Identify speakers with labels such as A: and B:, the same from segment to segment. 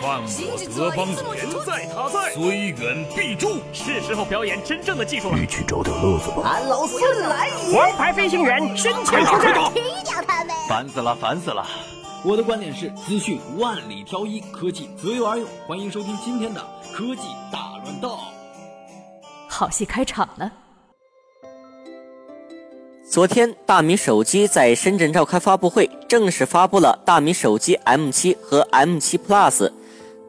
A: 犯我德邦言在他在，虽远必诛。
B: 是时候表演真正的技术了。
C: 一起找点乐子吧。
D: 俺老孙来也！
B: 王牌飞行员身前出战，
E: 踢掉他们！
F: 烦死了，烦死了！
G: 我的观点是：资讯万里挑一，科技择优而用。欢迎收听今天的科技大乱斗。
H: 好戏开场了。
I: 昨天，大米手机在深圳召开发布会，正式发布了大米手机 M7 和 M7 Plus。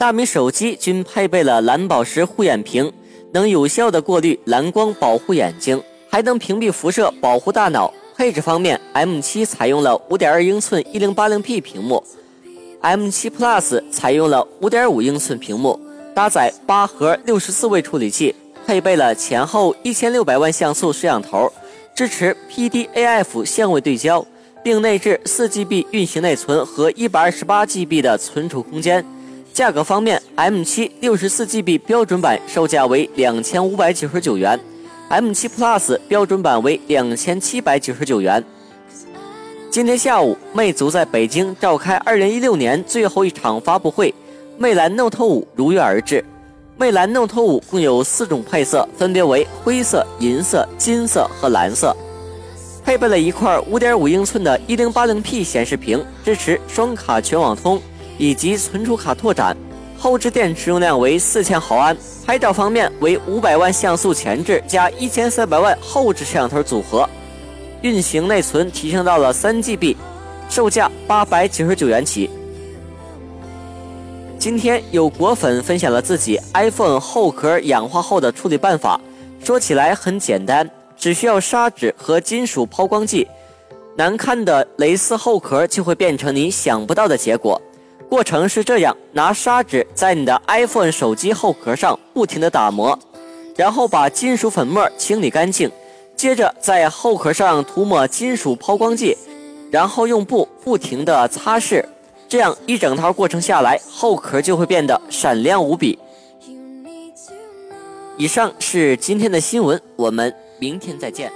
I: 大米手机均配备了蓝宝石护眼屏，能有效的过滤蓝光，保护眼睛，还能屏蔽辐射，保护大脑。配置方面，M7 采用了5.2英寸 1080P 屏幕，M7 Plus 采用了5.5英寸屏幕，搭载八核64位处理器，配备了前后1600万像素摄像头。支持 PDAF 相位对焦，并内置 4GB 运行内存和 128GB 的存储空间。价格方面，M7 64GB 标准版售价为两千五百九十九元，M7 Plus 标准版为两千七百九十九元。今天下午，魅族在北京召开2016年最后一场发布会，魅蓝 Note 5如约而至。魅蓝 Note 5共有四种配色，分别为灰色、银色、金色和蓝色，配备了一块5.5英寸的 1080P 显示屏，支持双卡全网通以及存储卡拓展。后置电池容量为4000毫安。拍照方面为500万像素前置加1300万后置摄像头组合，运行内存提升到了 3GB，售价899元起。今天有果粉分享了自己 iPhone 后壳氧化后的处理办法，说起来很简单，只需要砂纸和金属抛光剂，难看的蕾丝后壳就会变成你想不到的结果。过程是这样：拿砂纸在你的 iPhone 手机后壳上不停的打磨，然后把金属粉末清理干净，接着在后壳上涂抹金属抛光剂，然后用布不停的擦拭。这样一整套过程下来，后壳就会变得闪亮无比。以上是今天的新闻，我们明天再见。